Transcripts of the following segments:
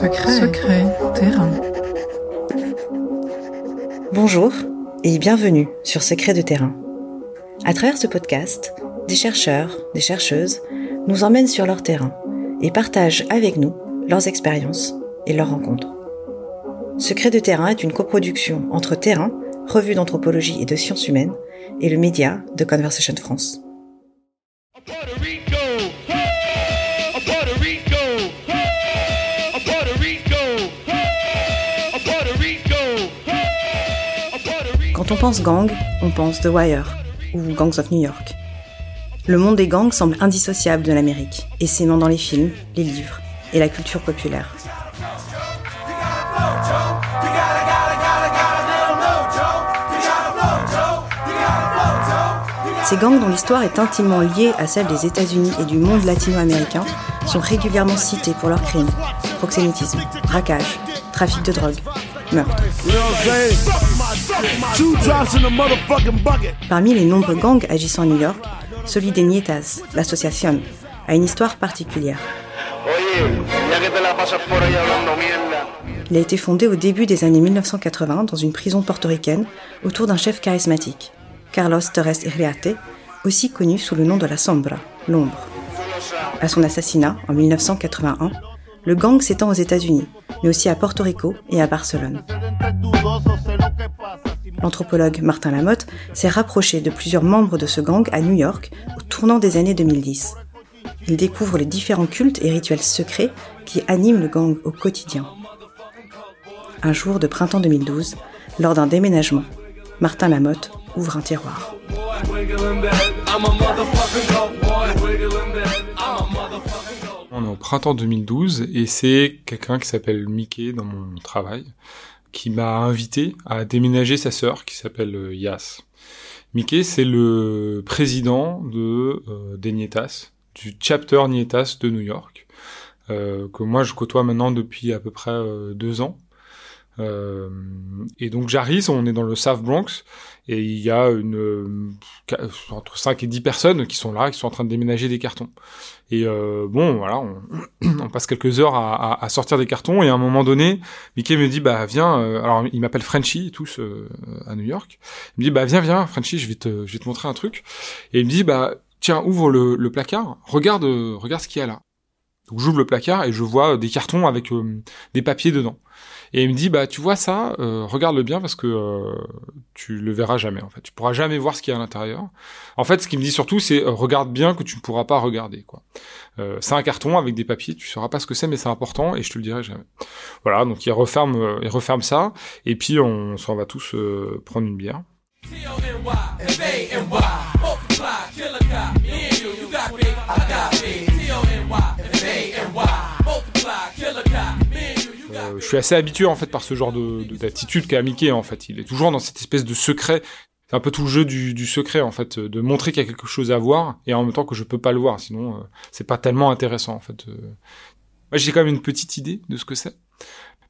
Secret, secret, terrain. Bonjour et bienvenue sur Secret de terrain. À travers ce podcast, des chercheurs, des chercheuses nous emmènent sur leur terrain et partagent avec nous leurs expériences et leurs rencontres. Secret de terrain est une coproduction entre Terrain, revue d'anthropologie et de sciences humaines, et le média de Conversation France. Quand on pense gang, on pense The Wire ou Gangs of New York. Le monde des gangs semble indissociable de l'Amérique, et c'est dans les films, les livres et la culture populaire. Ces gangs dont l'histoire est intimement liée à celle des États-Unis et du monde latino-américain sont régulièrement cités pour leurs crimes, proxénétisme, braquage, trafic de drogue, meurtre. Parmi les nombreux gangs agissant à New York, celui des Nietas, l'association, a une histoire particulière. Il a été fondé au début des années 1980 dans une prison portoricaine autour d'un chef charismatique, Carlos Torres Iriarte, aussi connu sous le nom de la Sombra, l'ombre. À son assassinat, en 1981, le gang s'étend aux États-Unis, mais aussi à Porto Rico et à Barcelone. L'anthropologue Martin Lamotte s'est rapproché de plusieurs membres de ce gang à New York au tournant des années 2010. Il découvre les différents cultes et rituels secrets qui animent le gang au quotidien. Un jour de printemps 2012, lors d'un déménagement, Martin Lamotte ouvre un tiroir. On est au printemps 2012 et c'est quelqu'un qui s'appelle Mickey dans mon travail qui m'a invité à déménager sa sœur qui s'appelle euh, Yas. Mickey, c'est le président de euh, des Nietas, du chapter Nietas de New York, euh, que moi je côtoie maintenant depuis à peu près deux ans. Euh, et donc j'arrive, on est dans le South Bronx, et il y a une euh, entre 5 et 10 personnes qui sont là, qui sont en train de déménager des cartons. Et euh, bon, voilà, on, passe quelques heures à, sortir des cartons, et à un moment donné, Mickey me dit, bah viens, euh, alors il m'appelle Frenchy, tous euh, à New York, il me dit, bah viens, viens, Frenchy, je vais te, je vais te montrer un truc. Et il me dit, bah tiens, ouvre le, le placard, regarde, regarde ce qu'il y a là. Donc j'ouvre le placard et je vois des cartons avec des papiers dedans. Et il me dit bah tu vois ça, euh, regarde-le bien parce que euh, tu le verras jamais en fait. Tu pourras jamais voir ce qu'il y a à l'intérieur. En fait, ce qu'il me dit surtout, c'est euh, regarde bien que tu ne pourras pas regarder quoi. Euh, c'est un carton avec des papiers, tu sauras pas ce que c'est, mais c'est important et je te le dirai jamais. Voilà, donc il referme, euh, il referme ça et puis on s'en va tous euh, prendre une bière. Euh, je suis assez habitué en fait par ce genre de d'attitude qu'a Mickey en fait. Il est toujours dans cette espèce de secret. C'est un peu tout le jeu du, du secret en fait, de montrer qu'il y a quelque chose à voir et en même temps que je peux pas le voir. Sinon, euh, c'est pas tellement intéressant en fait. Euh. Moi, j'ai quand même une petite idée de ce que c'est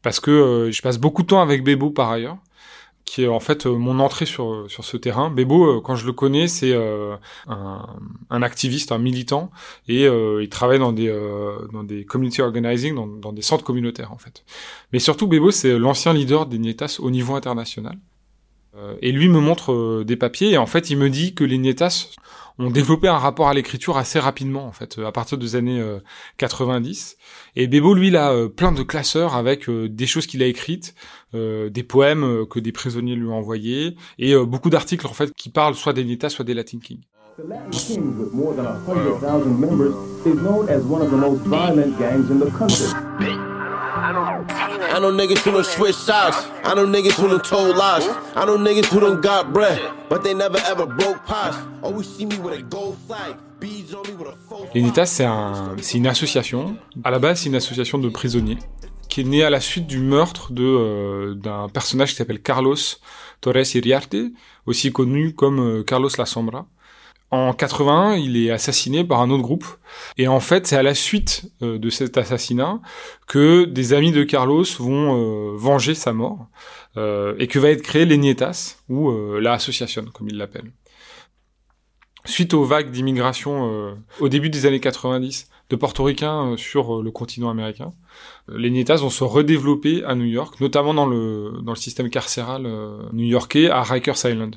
parce que je passe beaucoup de temps avec Bebo par ailleurs qui est en fait euh, mon entrée sur sur ce terrain. Bebo, euh, quand je le connais, c'est euh, un, un, activiste, un militant, et il travaille dans des dans des community organizing, dans, dans, des centres communautaires en fait. Mais surtout, Bebo, c'est l'ancien leader des Nietas au niveau international. et lui me montre des papiers et en fait, il me dit que les Nietas ont développé un rapport à l'écriture assez rapidement en fait à partir des années 90 et Bebo lui il a plein de classeurs avec des choses qu'il a écrites euh, des poèmes que des prisonniers lui ont envoyés et euh, beaucoup d'articles en fait qui parlent soit des Nietas soit des Latin Kings. The Latin Kings, with more than 100,000 members, is known as one of the most violent gangs in the country. I know niggas who done switch sides. I know niggas who done told lies. I know niggas who done got bread, but they never ever broke pies. Always see me with a gold flag. Les Nietas, c'est un, une association. À la base, c'est une association de prisonniers qui est né à la suite du meurtre de euh, d'un personnage qui s'appelle Carlos Torres Iriarte, aussi connu comme euh, Carlos La Sombra. En 81, il est assassiné par un autre groupe. Et en fait, c'est à la suite euh, de cet assassinat que des amis de Carlos vont euh, venger sa mort et que va être créé les Nietas, ou la association, comme il l'appelle. suite aux vagues d'immigration au début des années 90 de portoricains sur le continent américain, les Nietas vont se redévelopper à New York, notamment dans le dans le système carcéral new-yorkais à Rikers Island.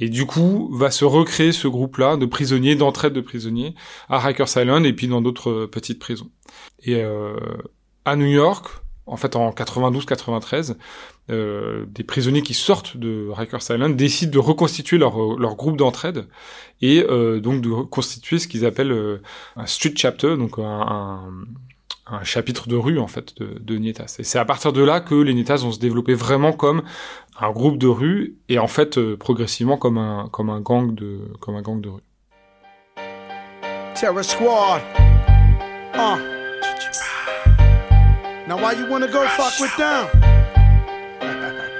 Et du coup, va se recréer ce groupe-là de prisonniers, d'entraide de prisonniers à Rikers Island et puis dans d'autres petites prisons. Et euh, à New York, en fait en 92-93, euh, des prisonniers qui sortent de Rikers Island décident de reconstituer leur, leur groupe d'entraide et euh, donc de constituer ce qu'ils appellent euh, un street chapter, donc un, un, un, chapitre de rue en fait de, de Nietas. Et c'est à partir de là que les Nietas vont se développer vraiment comme un groupe de rue et en fait euh, progressivement comme un comme un gang de comme un gang de rue. Terror Squad. Uh. Now why you wanna go fuck with them?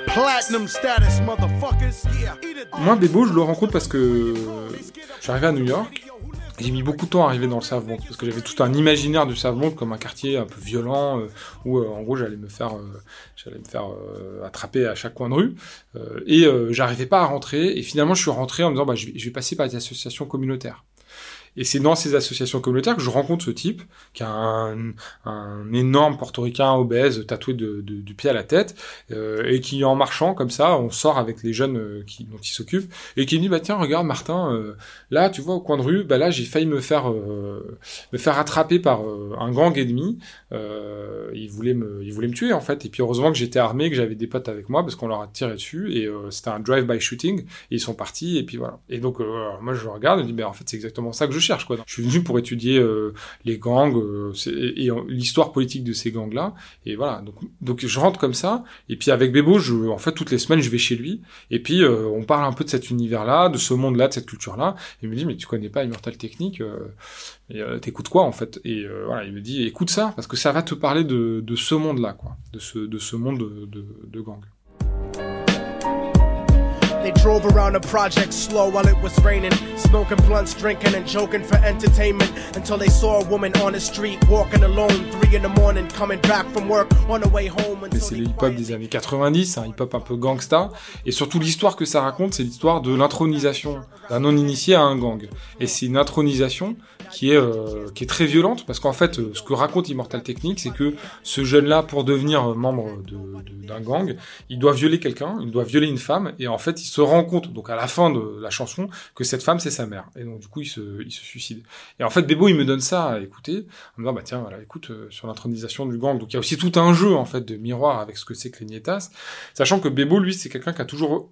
Platinum status motherfuckers. Yeah. Moi Bebo, je le rencontre parce que j'arrivais à New York j'ai mis beaucoup de temps à arriver dans le savon parce que j'avais tout un imaginaire du savon comme un quartier un peu violent euh, où euh, en gros j'allais me faire euh, j'allais me faire attraper à chaque coin de rue et j'arrivais pas à rentrer et finalement je suis rentré en me disant bah je vais, je vais passer par des associations communautaires. Et c'est dans ces associations communautaires que je rencontre ce type qui a un, un énorme portoricain obèse tatoué de, du pied à la tête euh, et qui en marchant comme ça, on sort avec les jeunes euh, qui, dont il s'occupe et qui me dit bah tiens regarde Martin euh, là tu vois au coin de rue bah là j'ai failli me faire me faire attraper par un gang ennemi. Il voulait me il voulait me tuer en fait. Et puis heureusement que j'étais armé que j'avais des potes avec moi parce qu'on leur a tiré dessus et c'était un drive by shooting et ils sont partis et puis voilà. Et donc moi je regarde je dis bah en fait c'est exactement ça que je Je suis venu pour étudier euh, les gangs euh, et, l'histoire politique de ces gangs là et voilà. Donc donc je rentre comme ça et puis avec Bebo, je en fait toutes les semaines je vais chez lui et puis euh, on parle un peu de cet univers là, de ce monde là, de cette culture là. Et il me dit mais tu connais pas Immortal Technique et t'écoutes quoi en fait? Et voilà, il me dit écoute ça parce que ça va te parler de, de ce monde là quoi, de ce de ce monde de, de, de gang. They drove around the project slow while it was raining, smoking blunts, drinking and joking for entertainment until they saw a woman on the street walking alone, 3 in the morning, coming back from work on the way home. C'est le hip-hop des années 90, un hip-hop un peu gangsta, et surtout l'histoire que ça raconte, c'est l'histoire de l'intronisation d'un non-initié à un gang. Et c'est une intronisation qui est euh, qui est très violente parce qu'en fait euh, ce que raconte Immortal Technique c'est que ce jeune là pour devenir membre d'un de, gang il doit violer quelqu'un il doit violer une femme et en fait il se rend compte donc à la fin de la chanson que cette femme c'est sa mère et donc du coup il se il se suicide et en fait Bebo il me donne ça à écouter en me disant bah tiens voilà écoute euh, sur l'intronisation du gang donc il y a aussi tout un jeu en fait de miroir avec ce que c'est que les Nietas sachant que Bebo lui c'est quelqu'un qui a toujours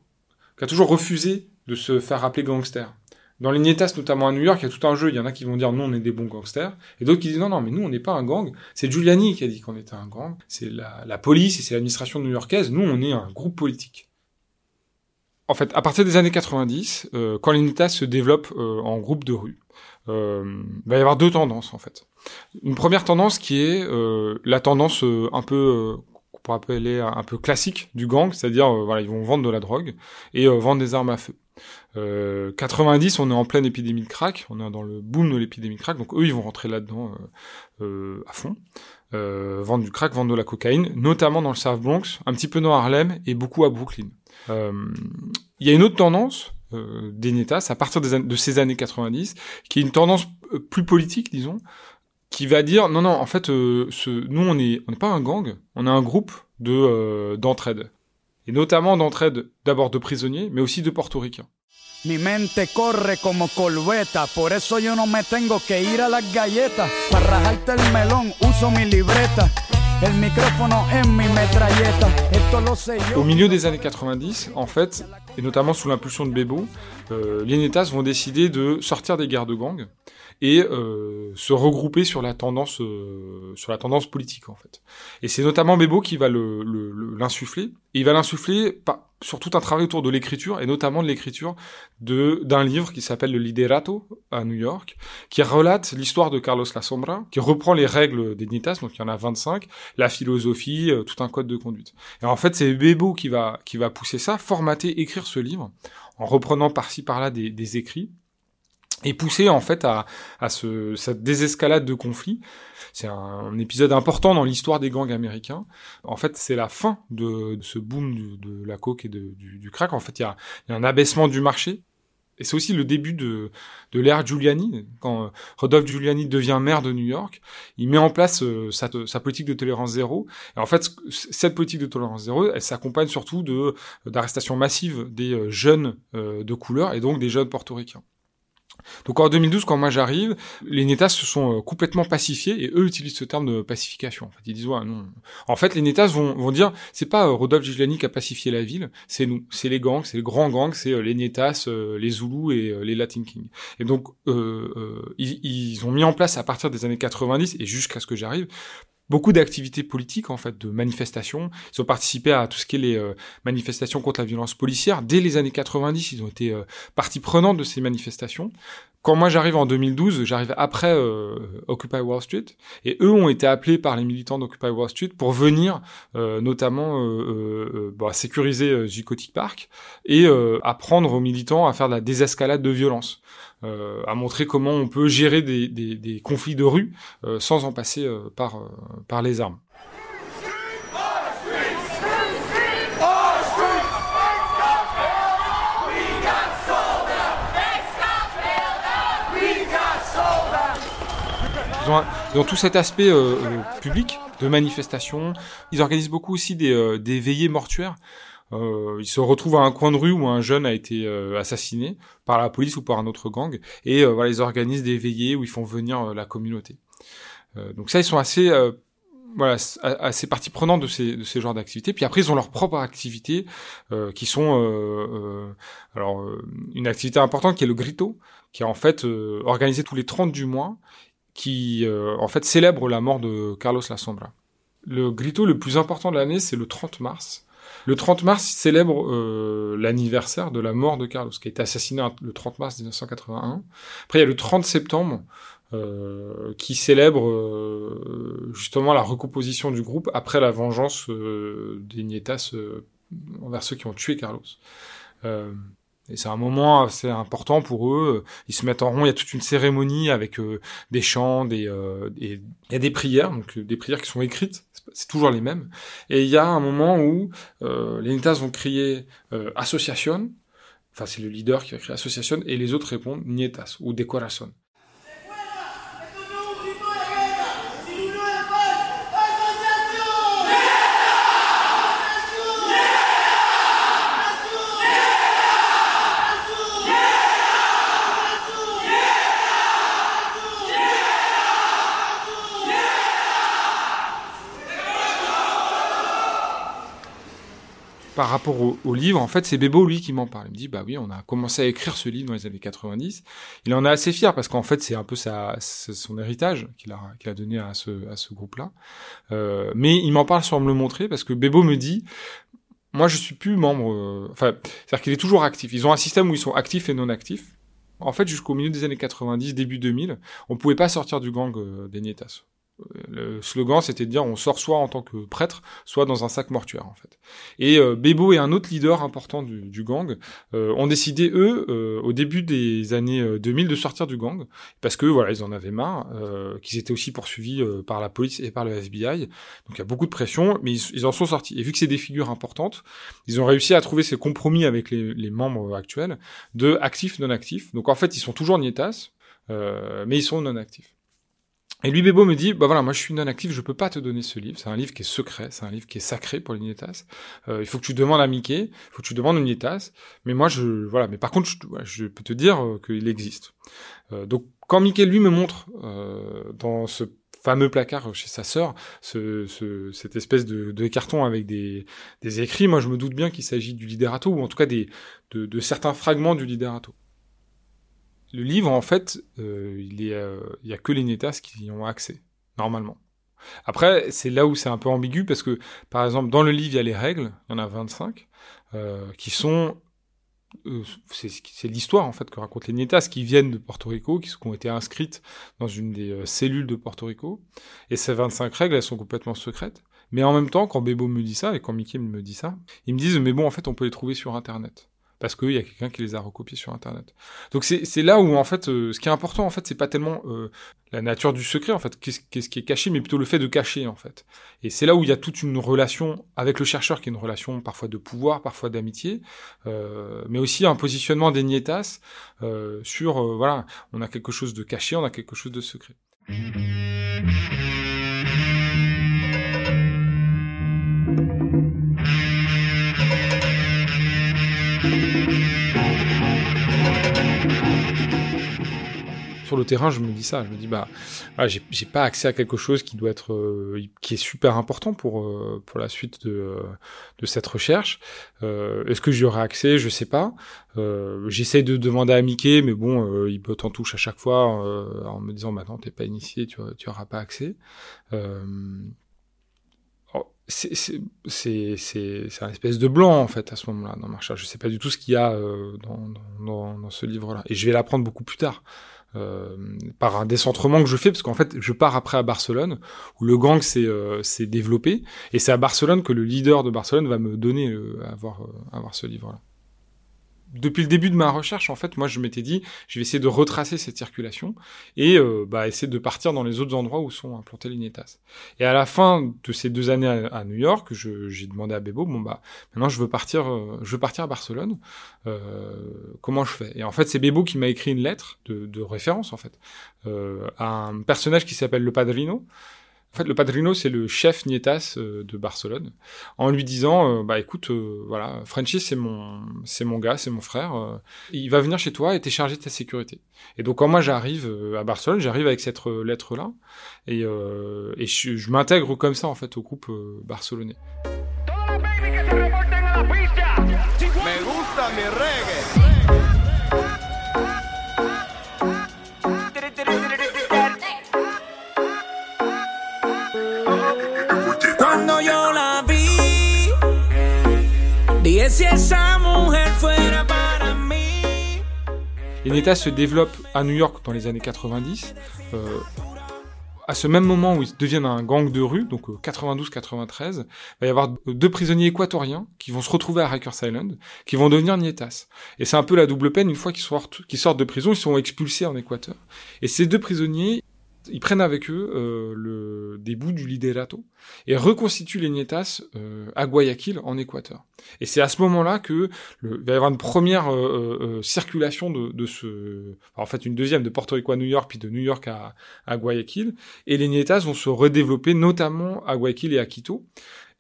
qui a toujours refusé de se faire appeler gangster dans les Nietas, notamment à New York, il y a tout un jeu. Il y en a qui vont dire non, on est des bons gangsters, et d'autres qui disent non, non, mais nous, on n'est pas un gang. C'est Giuliani qui a dit qu'on était un gang. C'est la, la, police et c'est l'administration new-yorkaise. Nous, on est un groupe politique. En fait, à partir des années 90, euh, quand les Nietas se développent euh, en groupe de rue, euh, il va y avoir deux tendances en fait. Une première tendance qui est euh, la tendance euh, un peu qu'on pourrait appeler un peu classique du gang, c'est-à-dire voilà, ils vont vendre de la drogue et vendre des armes à feu. Euh, 90, on est en pleine épidémie de crack, on est dans le boom de l'épidémie de crack, donc eux ils vont rentrer là-dedans à fond, vendre du crack, vendre de la cocaïne, notamment dans le South Bronx, un petit peu dans Harlem et beaucoup à Brooklyn. Euh, il y a une autre tendance euh, des Netas à partir de ces années 90, qui est une tendance plus politique, disons, qui va dire non non en fait ce, nous on est on n'est pas un gang, on est un groupe de d'entraide et notamment d'entraide d'abord de prisonniers, mais aussi de portoricains. Mi mente corre como por eso yo no me tengo que ir a las galletas. Para rajarte el uso mi libreta. Au milieu des années 90, en fait, et notamment sous l'impulsion de Bebo, euh, les Netas vont décider de sortir des guerres de gang et euh, se regrouper sur la tendance euh, sur la tendance politique en fait. Et c'est notamment Bebo qui va l'insuffler. Il va l'insuffler sur tout un travail autour de l'écriture et notamment de l'écriture de d'un livre qui s'appelle Le Liderato à New York, qui relate l'histoire de Carlos La Sombra, qui reprend les règles des Nitas, donc il y en a 25, la philosophie, euh, tout un code de conduite. Et en fait, c'est Bebo qui va qui va pousser ça, formater, écrire ce livre en reprenant par-ci par-là des, des écrits et pousser en fait à, à ce, cette désescalade de conflit. C'est un, épisode important dans l'histoire des gangs américains. En fait, c'est la fin de, de ce boom du, de la coke et de, du, du, crack. En fait, il y a, y a, un abaissement du marché. Et c'est aussi le début de, de l'ère Giuliani. Quand Rodolphe Giuliani devient maire de New York, il met en place sa, sa, politique de tolérance zéro. Et en fait, cette politique de tolérance zéro, elle s'accompagne surtout de d'arrestations massives des jeunes de couleur et donc des jeunes portoricains. Donc en 2012, quand moi j'arrive, les Netas se sont euh, complètement pacifiés et eux utilisent ce terme de pacification. En fait, ils disent ouais non. En fait, les Netas vont, vont dire c'est pas euh, Rodolphe Giuliani qui a pacifié la ville, c'est nous, c'est les gangs, c'est les grands gangs, c'est euh, les Netas, les Zoulous et les Latin Kings. Et donc euh, ils, ils ont mis en place à partir des années 90 et jusqu'à ce que j'arrive beaucoup d'activités politiques en fait, de manifestations. Ils ont participé à tout ce qui est les euh, manifestations contre la violence policière. Dès les années 90, ils ont été euh, partie prenante de ces manifestations. Quand moi j'arrive en 2012, j'arrive après euh, Occupy Wall Street, et eux ont été appelés par les militants d'Occupy Wall Street pour venir notamment bah, sécuriser Zuccotti Park et apprendre aux militants à faire de la désescalade de violence. Euh, à montrer comment on peut gérer des, des, des conflits de rue euh, sans en passer euh, par, par les armes. Ils ont, ils tout cet aspect euh, public de manifestation. Ils organisent beaucoup aussi des, des veillées mortuaires. Euh, il se retrouve à un coin de rue où un jeune a été euh, assassiné par la police ou par un autre gang, et euh, ils organisent des veillées où ils font venir euh, la communauté. donc ça, ils sont assez assez partie prenante de ces, de ces genres d'activités. Puis après, ils ont leurs propres activités euh, qui sont euh, alors une activité importante qui est le grito, qui est en fait organisé tous les 30 du mois, qui en fait célèbre la mort de Carlos La Sombra. Le grito le plus important de l'année, c'est le 30 mars. Le 30 mars, il célèbre euh, l'anniversaire de la mort de Carlos, qui a été assassiné le 30 mars 1981. Après, il y a le 30 septembre, euh, qui célèbre euh, justement la recomposition du groupe après la vengeance euh, des Nietas euh, envers ceux qui ont tué Carlos. Euh, et c'est un moment assez important pour eux. Ils se mettent en rond. Il y a toute une cérémonie avec euh, des chants, des, euh, des, il y a des prières, donc des prières qui sont écrites. C'est toujours les mêmes. Et il y a un moment où euh, les Nitas vont crier association. Enfin, c'est le leader qui va crier association et les autres répondent nietas ou de par rapport au, livre, en fait, c'est Bebo, lui, qui m'en parle. Il me dit, bah oui, on a commencé à écrire ce livre dans les années 90. Il en est assez fier parce qu'en fait, c'est un peu son héritage qu'il a, donné à ce, groupe-là. Euh, mais il m'en parle sans me le montrer parce que Bebo me dit, moi, je suis plus membre, euh, c'est-à-dire qu'il est toujours actif. Ils ont un système où ils sont actifs et non actifs. En fait, jusqu'au milieu des années 90, début 2000, on pouvait pas sortir du gang euh, des Nietas. Le slogan, c'était de dire on sort soit en tant que prêtre, soit dans un sac mortuaire en fait. Et euh, Bebo et un autre leader important du, du gang euh, ont décidé eux, euh, au début des années 2000, de sortir du gang parce que voilà, ils en avaient marre, qu'ils étaient aussi poursuivis par la police et par le FBI. Donc il y a beaucoup de pression, mais ils, ils en sont sortis. Et vu que c'est des figures importantes, ils ont réussi à trouver ces compromis avec les, les membres actuels de actifs non actifs. Donc en fait, ils sont toujours nietas, mais ils sont non actifs. Et lui, Bebo me dit, bah voilà, moi je suis non actif, je peux pas te donner ce livre. C'est un livre qui est secret, c'est un livre qui est sacré pour les Nietas. Euh, il faut que tu demandes à Mickey, il faut que tu demandes aux Nietas. Mais moi, je, voilà, mais par contre, je, je peux te dire euh, qu'il existe. Euh, donc, quand Mickey lui me montre euh, dans ce fameux placard chez sa sœur, ce, ce, cette espèce de, de, carton avec des, des écrits, moi je me doute bien qu'il s'agit du Liderato, ou en tout cas des, de, de certains fragments du Liderato le livre, en fait, euh, il y a, il y a que les Netas qui y ont accès, normalement. Après, c'est là où c'est un peu ambigu, parce que, par exemple, dans le livre, il y a les règles, il y en a 25, euh, qui sont... Euh, c'est l'histoire, en fait, que racontent les Netas, qui viennent de Porto Rico, qui, qui ont été inscrites dans une des euh, cellules de Porto Rico. Et ces 25 règles, elles sont complètement secrètes. Mais en même temps, quand Bebo me dit ça, et quand Mickey me dit ça, ils me disent, mais bon, en fait, on peut les trouver sur Internet. Parce qu'il y a quelqu'un qui les a recopiés sur Internet. Donc c'est là où en fait, euh, ce qui est important en fait, c'est pas tellement euh, la nature du secret en fait, qu'est-ce qui est caché, mais plutôt le fait de cacher en fait. Et c'est là où il y a toute une relation avec le chercheur, qui est une relation parfois de pouvoir, parfois d'amitié, euh, mais aussi un positionnement des nietas sur voilà, on a quelque chose de caché, on a quelque chose de secret. Sur le terrain, je me dis ça. Je me dis bah, j'ai pas accès à quelque chose qui doit être, euh, qui est super important pour euh, pour la suite de euh, de cette recherche. Est-ce que j'y aurai accès? Je sais pas. J'essaie de demander à Mickey, mais bon, il peut en touche à chaque fois en me disant maintenant bah, t'es pas initié, tu tu auras pas accès. Oh, c'est un espèce de blanc en fait à ce moment-là dans ma recherche. Je sais pas du tout ce qu'il y a dans, dans, ce livre-là et je vais l'apprendre beaucoup plus tard. Euh, par un décentrement que je fais parce qu'en fait je pars après à Barcelone où le gang s'est euh, développé. Et c'est à Barcelone que le leader de Barcelone va me donner euh, à avoir à avoir ce livre là depuis le début de ma recherche, en fait, moi, je m'étais dit, je vais essayer de retracer cette circulation et euh, bah, essayer de partir dans les autres endroits où sont implantés les NETAS. Et à la fin de ces deux années à, New York, j'ai demandé à Bebo, bon bah, maintenant je veux partir, euh, je veux partir à Barcelone. Euh, comment je fais? Et en fait, c'est Bebo qui m'a écrit une lettre de, de référence, en fait, euh, à un personnage qui s'appelle le Padrino. En fait, le padrino, c'est le chef Nietas euh, de Barcelone, en lui disant, euh, bah écoute, euh, voilà, Frenchy, c'est mon, mon gars, c'est mon frère, il va venir chez toi et t'es chargé de ta sécurité. Et donc quand moi j'arrive à Barcelone, j'arrive avec cette lettre là, et, je m'intègre comme ça en fait au groupe barcelonais. Et se développe à New York dans les années 90. Euh, à ce même moment où ils deviennent un gang de rue, donc 92-93, euh, il va y avoir deux prisonniers équatoriens qui vont se retrouver à Rikers Island, qui vont devenir Nietas. Et c'est un peu la double peine, une fois qu'ils sortent, qu'ils sortent de prison, ils sont expulsés en Équateur. Et ces deux prisonniers, ils prennent avec eux euh, le, des bouts du liderato et reconstituent les Nietas euh, à Guayaquil en Équateur. Et c'est à ce moment-là que le, il va y avoir une première euh, euh, circulation de, de ce, en fait une deuxième de Porto Rico à New York puis de New York à, à Guayaquil. Et les Nietas vont se redévelopper notamment à Guayaquil et à Quito.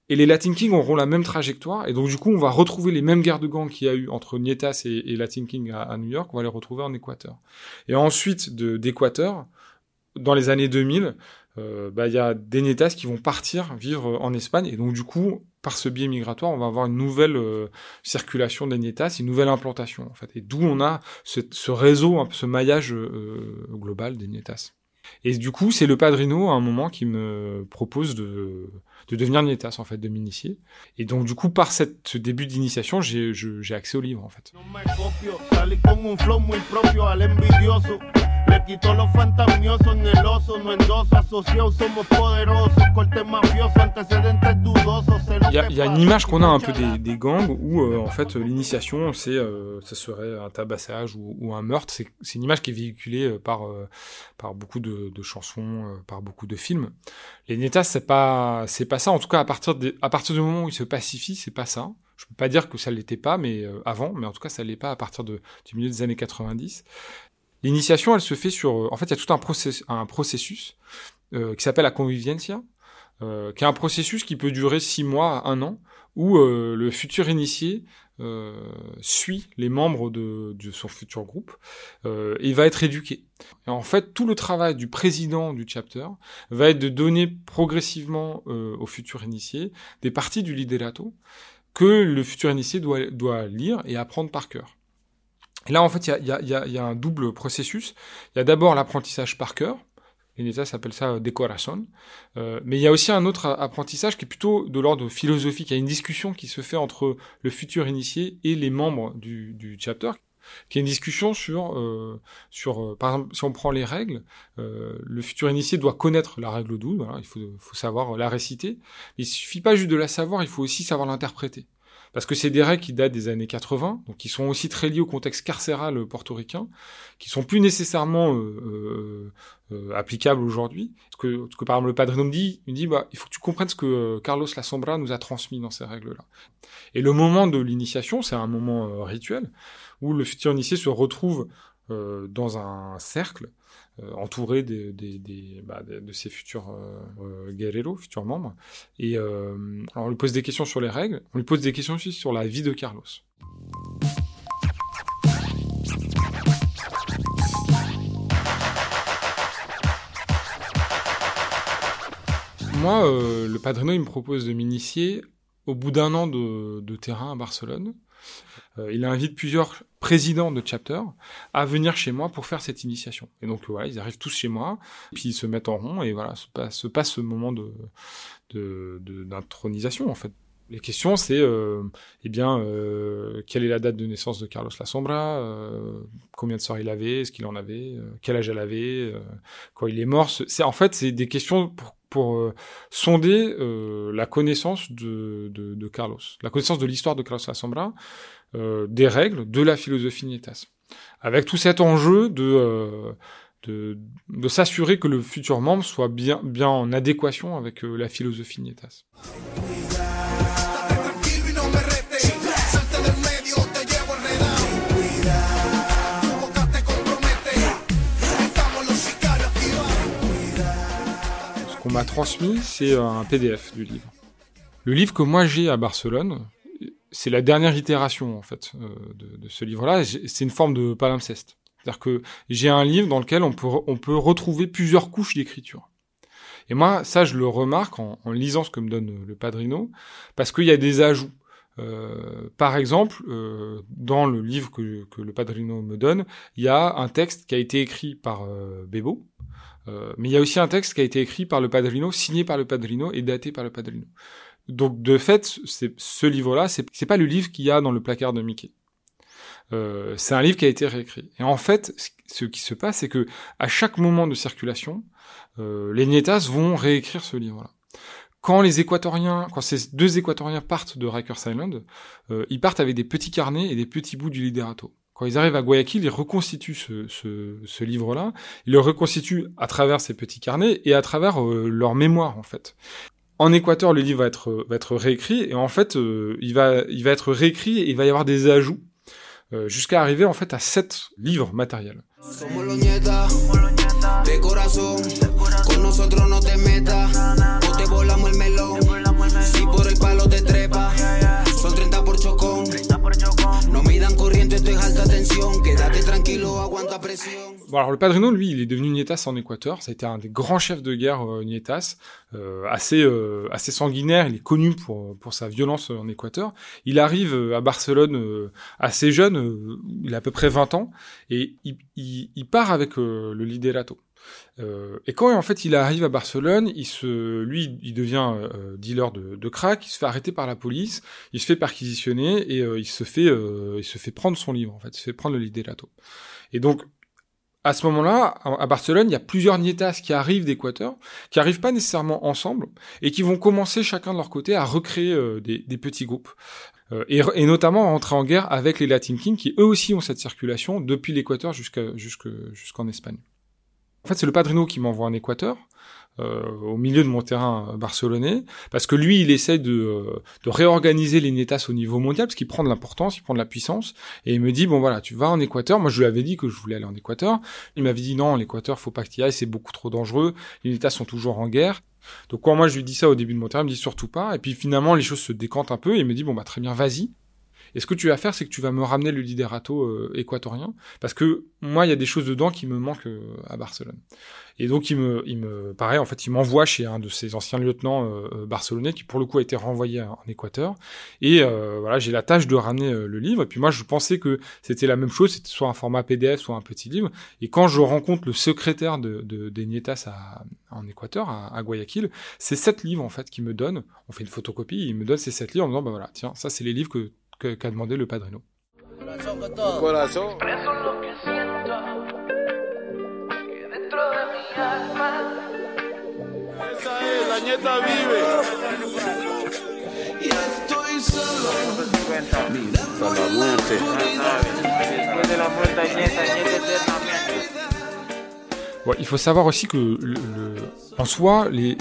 Et les Latin Kings auront la même trajectoire, et donc du coup on va retrouver les mêmes guerres de gangs qu'il y a eu entre Nietas et, et Latin King à, à, New York, on va les retrouver en Équateur. Et ensuite d'Équateur, dans les années 2000, euh, bah, il y a des Netas qui vont partir vivre en Espagne. Et donc, du coup, par ce biais migratoire, on va avoir une nouvelle euh, circulation des Netas, une nouvelle implantation, en fait. Et d'où on a ce, réseau, ce maillage euh, global des Netas. Et du coup, c'est le padrino à un moment qui me propose de, de devenir Nietas, en fait, de m'initier. Et donc, du coup, par ce début d'initiation, j'ai accès au livre, en fait. Il y, a une image qu'on a un peu des, gangs où euh, en fait l'initiation c'est euh, ça serait un tabassage ou, un meurtre. C'est une image qui est véhiculée euh, par par beaucoup de, chansons, par beaucoup de films. Les Netas c'est pas c'est pas ça. En tout cas à partir de, à partir du moment où ils se pacifient, c'est pas ça. Je peux pas dire que ça l'était pas, mais avant, mais en tout cas ça l'est pas à partir de, du milieu des années 90. L'initiation, elle se fait sur... Euh, en fait, il y a tout un, process, un processus euh, qui s'appelle la conviviencia, euh, qui est un processus qui peut durer six mois un an, où le futur initié suit les membres de, son futur groupe et va être éduqué. En fait, tout le travail du président du chapter va être de donner progressivement au futur initié des parties du liderato que le futur initié doit, doit lire et apprendre par cœur. Là, en fait, il y a, y, a, y a, un double processus. Il y a d'abord l'apprentissage par cœur. L'ENETA s'appelle ça euh, décoration. Euh, mais il y a aussi un autre apprentissage qui est plutôt de l'ordre philosophique. Il y a une discussion qui se fait entre le futur initié et les membres du, du chapter, qui est une discussion sur, euh, sur euh, par exemple, si on prend les règles, euh, le futur initié doit connaître la règle 12, voilà, il faut, faut savoir la réciter. Il suffit pas juste de la savoir, il faut aussi savoir l'interpréter. Parce que c'est des règles qui datent des années 80, donc qui sont aussi très liées au contexte carcéral portoricain, qui sont plus nécessairement euh, euh, euh applicables aujourd'hui. Ce que, par exemple le padrino me dit, il dit bah il faut que tu comprennes ce que euh, Carlos La Sombra nous a transmis dans ces règles-là. Et le moment de l'initiation, c'est un moment euh, rituel où le futur initié se retrouve dans un cercle euh, entouré des, des, bah, de, ses futurs euh, guerreros, futurs membres. Et euh, on lui pose des questions sur les règles, on lui pose des questions aussi sur la vie de Carlos. Moi, euh, le padrino, il me propose de m'initier au bout d'un an de, terrain à Barcelone. Euh, il invite plusieurs présidents de chapter à venir chez moi pour faire cette initiation. Et donc voilà, ils arrivent tous chez moi, puis ils se mettent en rond et voilà, se passe, se passe ce moment de d'intronisation en fait. Les questions, c'est euh, eh bien, euh, quelle est la date de naissance de Carlos La Sombra, euh, combien de soeurs il avait, est-ce qu'il en avait, euh, quel âge elle avait, euh, quand il est mort. C'est en fait, c'est des questions pour, pour euh, sonder la connaissance de, de, de, Carlos, la connaissance de l'histoire de Carlos La Sombra, des règles, de la philosophie Nietas, avec tout cet enjeu de de, de s'assurer que le futur membre soit bien, bien en adéquation avec la philosophie Nietas. M'a transmis, c'est un PDF du livre. Le livre que moi j'ai à Barcelone, c'est la dernière itération en fait euh, de, ce livre-là. C'est une forme de palimpseste. C'est-à-dire que j'ai un livre dans lequel on peut, on peut retrouver plusieurs couches d'écriture. Et moi, ça, je le remarque en, lisant ce que me donne le Padrino, parce qu'il y a des ajouts. Euh, par exemple, euh, dans le livre que, que, le Padrino me donne, il y a un texte qui a été écrit par euh, Bebo, euh, mais il y a aussi un texte qui a été écrit par le Padrino, signé par le Padrino et daté par le Padrino. Donc de fait, ce livre-là, c'est pas le livre qu'il y a dans le placard de Mickey. Euh, c'est un livre qui a été réécrit. Et en fait, ce qui se passe, c'est que à chaque moment de circulation, euh, les Nietas vont réécrire ce livre-là. Quand les Équatoriens, quand ces deux Équatoriens partent de Rikers Island, euh, ils partent avec des petits carnets et des petits bouts du liderato. Quand ils arrivent à Guayaquil, ils reconstituent ce, ce, livre-là. Ils le reconstituent à travers ces petits carnets et à travers euh, leur mémoire, en fait. En Équateur, le livre va être, va être réécrit et en fait, euh, il, va, il va être réécrit et il va y avoir des ajouts euh, jusqu'à arriver en fait à sept livres matériels. Bon, alors le Padrino, lui, il est devenu Nietas en Équateur. Ça a été un des grands chefs de guerre euh, Nietas, euh, assez euh, assez sanguinaire. Il est connu pour pour sa violence en Équateur. Il arrive euh, à Barcelone euh, assez jeune, il a à peu près 20 ans, et il, il, il part avec le liderato. Euh, et quand en fait il arrive à Barcelone, il se, lui, il devient euh, dealer de, de, crack, il se fait arrêter par la police, il se fait perquisitionner et euh, il se fait, il se fait prendre son livre en fait, il se fait prendre le liderato. Et donc à ce moment-là, à Barcelone, il y a plusieurs nietas qui arrivent d'Équateur, qui arrivent pas nécessairement ensemble, et qui vont commencer chacun de leur côté à recréer euh, des, petits groupes. Euh, et, notamment à entrer en guerre avec les Latin Kings, qui eux aussi ont cette circulation depuis l'Équateur jusqu'en Espagne. En fait, c'est le Padrino qui m'envoie en Équateur, euh, au milieu de mon terrain barcelonais, parce que lui, il essaie de, euh, de réorganiser les Netas au niveau mondial, parce qu'il prend de l'importance, il prend de la puissance, et il me dit, bon voilà, tu vas en Équateur, moi je lui avais dit que je voulais aller en Équateur, il m'avait dit, non, l'Équateur, faut pas que tu y ailles, c'est beaucoup trop dangereux, les Netas sont toujours en guerre, donc quand moi je lui dis ça au début de mon terrain, il me dit surtout pas, et puis finalement les choses se décantent un peu, et il me dit, bon bah très bien, vas-y, et ce que tu vas faire, c'est que tu vas me ramener le liderato euh, équatorien, parce que moi, il y a des choses dedans qui me manquent euh, à Barcelone. Et donc, il me, il me, pareil, en fait, il m'envoie chez un de ses anciens lieutenants euh, barcelonais, qui pour le coup a été renvoyé en Équateur. Et voilà, j'ai la tâche de ramener le livre. Et puis moi, je pensais que c'était la même chose, c'était soit un format PDF, soit un petit livre. Et quand je rencontre le secrétaire de, de en Équateur, à, à Guayaquil, c'est sept livres en fait qui me donne. On fait une photocopie, il me donne ces sept livres en me disant, bah voilà, tiens, ça c'est les livres que qu'a qu demandé le padrino. il faut savoir aussi que, en soi, les,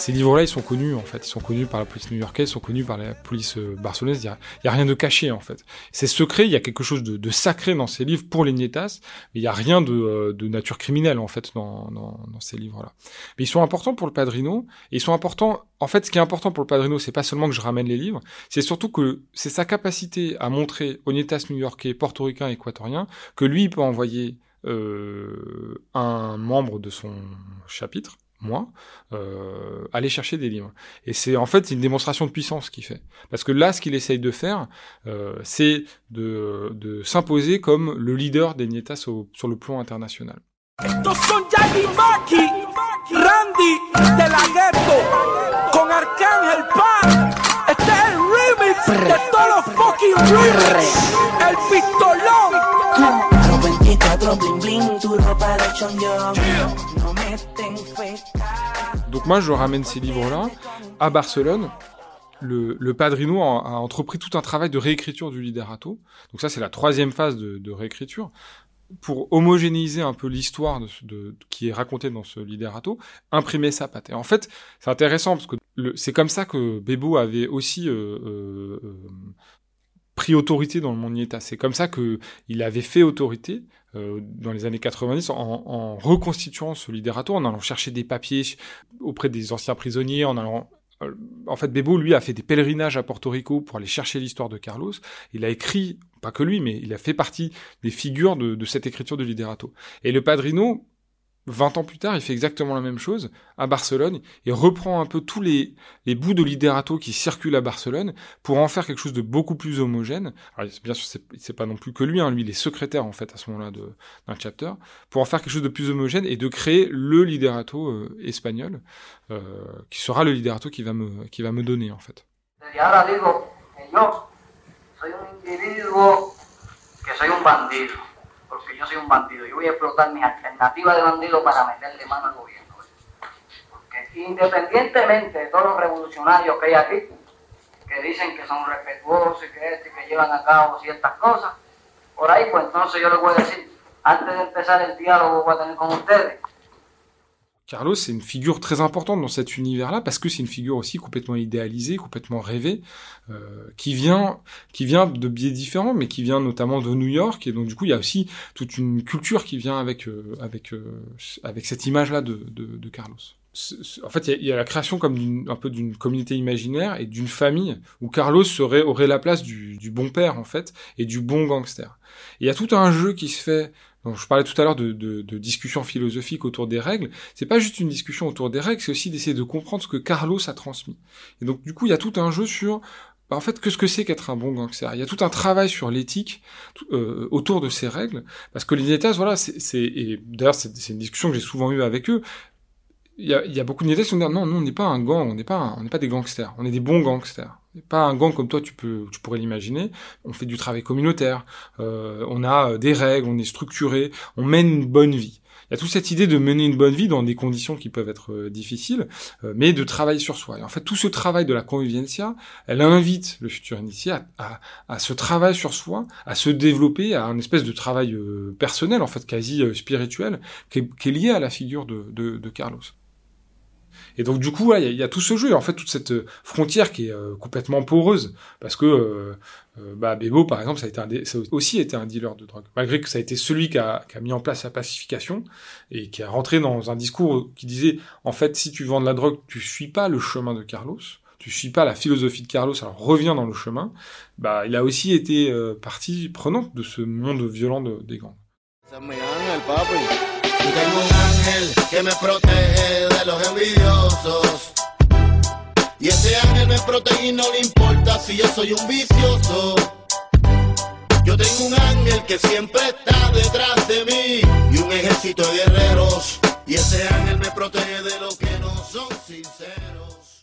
ces livres-là, ils sont connus, en fait. Ils sont connus par la police new-yorkaise, ils sont connus par la police euh, barcelonaise. Il n'y a, rien de caché, en fait. C'est secret, il y a quelque chose de, sacré dans ces livres pour les Nietas, mais il n'y a rien euh, de, nature criminelle, en fait, dans, ces livres-là. Mais ils sont importants pour le Padrino, et ils sont importants... En fait, ce qui est important pour le Padrino, c'est pas seulement que je ramène les livres, c'est surtout que c'est sa capacité à montrer aux Nietas new-yorkais, portoricains, équatoriens, que lui, il peut envoyer euh, un membre de son chapitre, moi, euh, aller chercher des livres. Et c'est en fait une démonstration de puissance qu'il fait. Parce que là, ce qu'il essaye de faire, euh, c'est de, de s'imposer comme le leader des Nietas sur le plan international. Donc moi, je ramène ces livres-là à Barcelone. Le, Padrino a, entrepris tout un travail de réécriture du Liderato. Donc ça, c'est la troisième phase de, réécriture pour homogénéiser un peu l'histoire qui est racontée dans ce Liderato, imprimer sa patte. Et en fait, c'est intéressant parce que c'est comme ça que Bebo avait aussi euh, euh, euh, pris autorité dans le monde Nieta. C'est comme ça que il avait fait autorité euh, dans les années 90 en, en, reconstituant ce liderato, en allant chercher des papiers auprès des anciens prisonniers, en allant euh, en fait, Bebo, lui, a fait des pèlerinages à Porto Rico pour aller chercher l'histoire de Carlos. Il a écrit, pas que lui, mais il a fait partie des figures de, de cette écriture de Liderato. Et le Padrino, 20 ans plus tard, il fait exactement la même chose à Barcelone et reprend un peu tous les, les bouts de l'idérato qui circulent à Barcelone pour en faire quelque chose de beaucoup plus homogène. Bien sûr, c'est pas non plus que lui, hein, lui, il est secrétaire en fait à ce moment-là d'un chapter, pour en faire quelque chose de plus homogène et de créer le liderato euh, espagnol euh, qui sera le liderato qui va me, qui va me donner en fait. Porque yo soy un bandido. Yo voy a explotar mis alternativas de bandido para meterle mano al gobierno. Porque independientemente de todos los revolucionarios que hay aquí, que dicen que son respetuosos y que, este, que llevan a cabo ciertas cosas, por ahí pues entonces yo les voy a decir, antes de empezar el diálogo que voy a tener con ustedes, Carlos, c'est une figure très importante dans cet univers-là parce que c'est une figure aussi complètement idéalisée, complètement rêvée, euh, qui vient, qui vient de biais différents, mais qui vient notamment de New York. Et donc du coup, il y a aussi toute une culture qui vient avec euh, avec euh, avec cette image-là de, de, de, Carlos. En fait, il y, a, la création comme un peu d'une communauté imaginaire et d'une famille où Carlos serait aurait la place du, du bon père en fait et du bon gangster. Il y a tout un jeu qui se fait donc, je parlais tout à l'heure de, de, de discussion philosophique autour des règles. C'est pas juste une discussion autour des règles, c'est aussi d'essayer de comprendre ce que Carlos a transmis. Et donc, du coup, il y a tout un jeu sur bah, en fait, que ce que c'est qu'être un bon gangster? Il y a tout un travail sur l'éthique euh, autour de ces règles, parce que les Nietas, voilà, c'est, d'ailleurs, c'est, une discussion que j'ai souvent eue avec eux. Il y a, y a beaucoup de Nietas qui sont non, nous, on n'est pas un gang, on n'est pas, on n'est pas des gangsters, on est des bons gangsters pas un gang comme toi tu peux tu pourrais l'imaginer. On fait du travail communautaire. Euh, on a euh, des règles on est structuré on mène une bonne vie. Il y a toute cette idée de mener une bonne vie dans des conditions qui peuvent être euh, difficiles mais de travailler sur soi. Et en fait tout ce travail de la conviviencia elle invite le futur initié à, à, à ce travail sur soi à se développer à un espèce de travail personnel en fait quasi spirituel qui est, qui est, lié à la figure de, de, de Carlos et donc du coup, il y, a tout ce jeu, en fait toute cette euh, frontière qui est euh, complètement poreuse, parce que euh, bah, Bebo, par exemple, ça a, aussi été un dealer de drogue, malgré que ça a été celui qui a, mis en place la pacification et qui a rentré dans un discours qui disait, en fait, si tu vends de la drogue, tu suis pas le chemin de Carlos, tu suis pas la philosophie de Carlos, alors reviens dans le chemin. Bah, il a aussi été partie prenante de ce monde violent de, des gangs. Tengo un ángel que me protege de los envidiosos. Y ese ángel me protege y no le importa si yo soy un vicioso. Yo tengo un ángel que siempre está detrás de mí y un ejército de guerreros. Y ese ángel me protege de los que no son sinceros.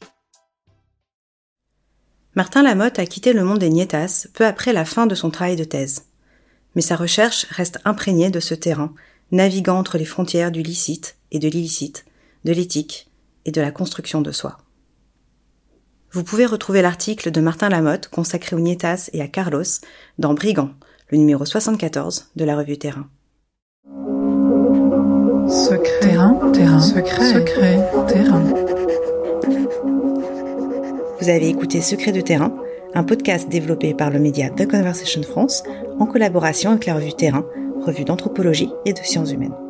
Martin Lamotte a quitté le monde des Nietas peu après la fin de son travail de thèse. Mais sa recherche reste imprégnée de ce terrain naviguant entre les frontières du licite et de l'illicite, de l'éthique et de la construction de soi. Vous pouvez retrouver l'article de Martin Lamotte consacré aux Nietas et à Carlos dans Brigand, le numéro 74 de la revue Terrain. Secret, terrain, terrain, secret, secret, terrain. Vous avez écouté Secret de terrain, un podcast développé par le média The Conversation France en collaboration avec la revue Terrain, revue d'anthropologie et de sciences humaines.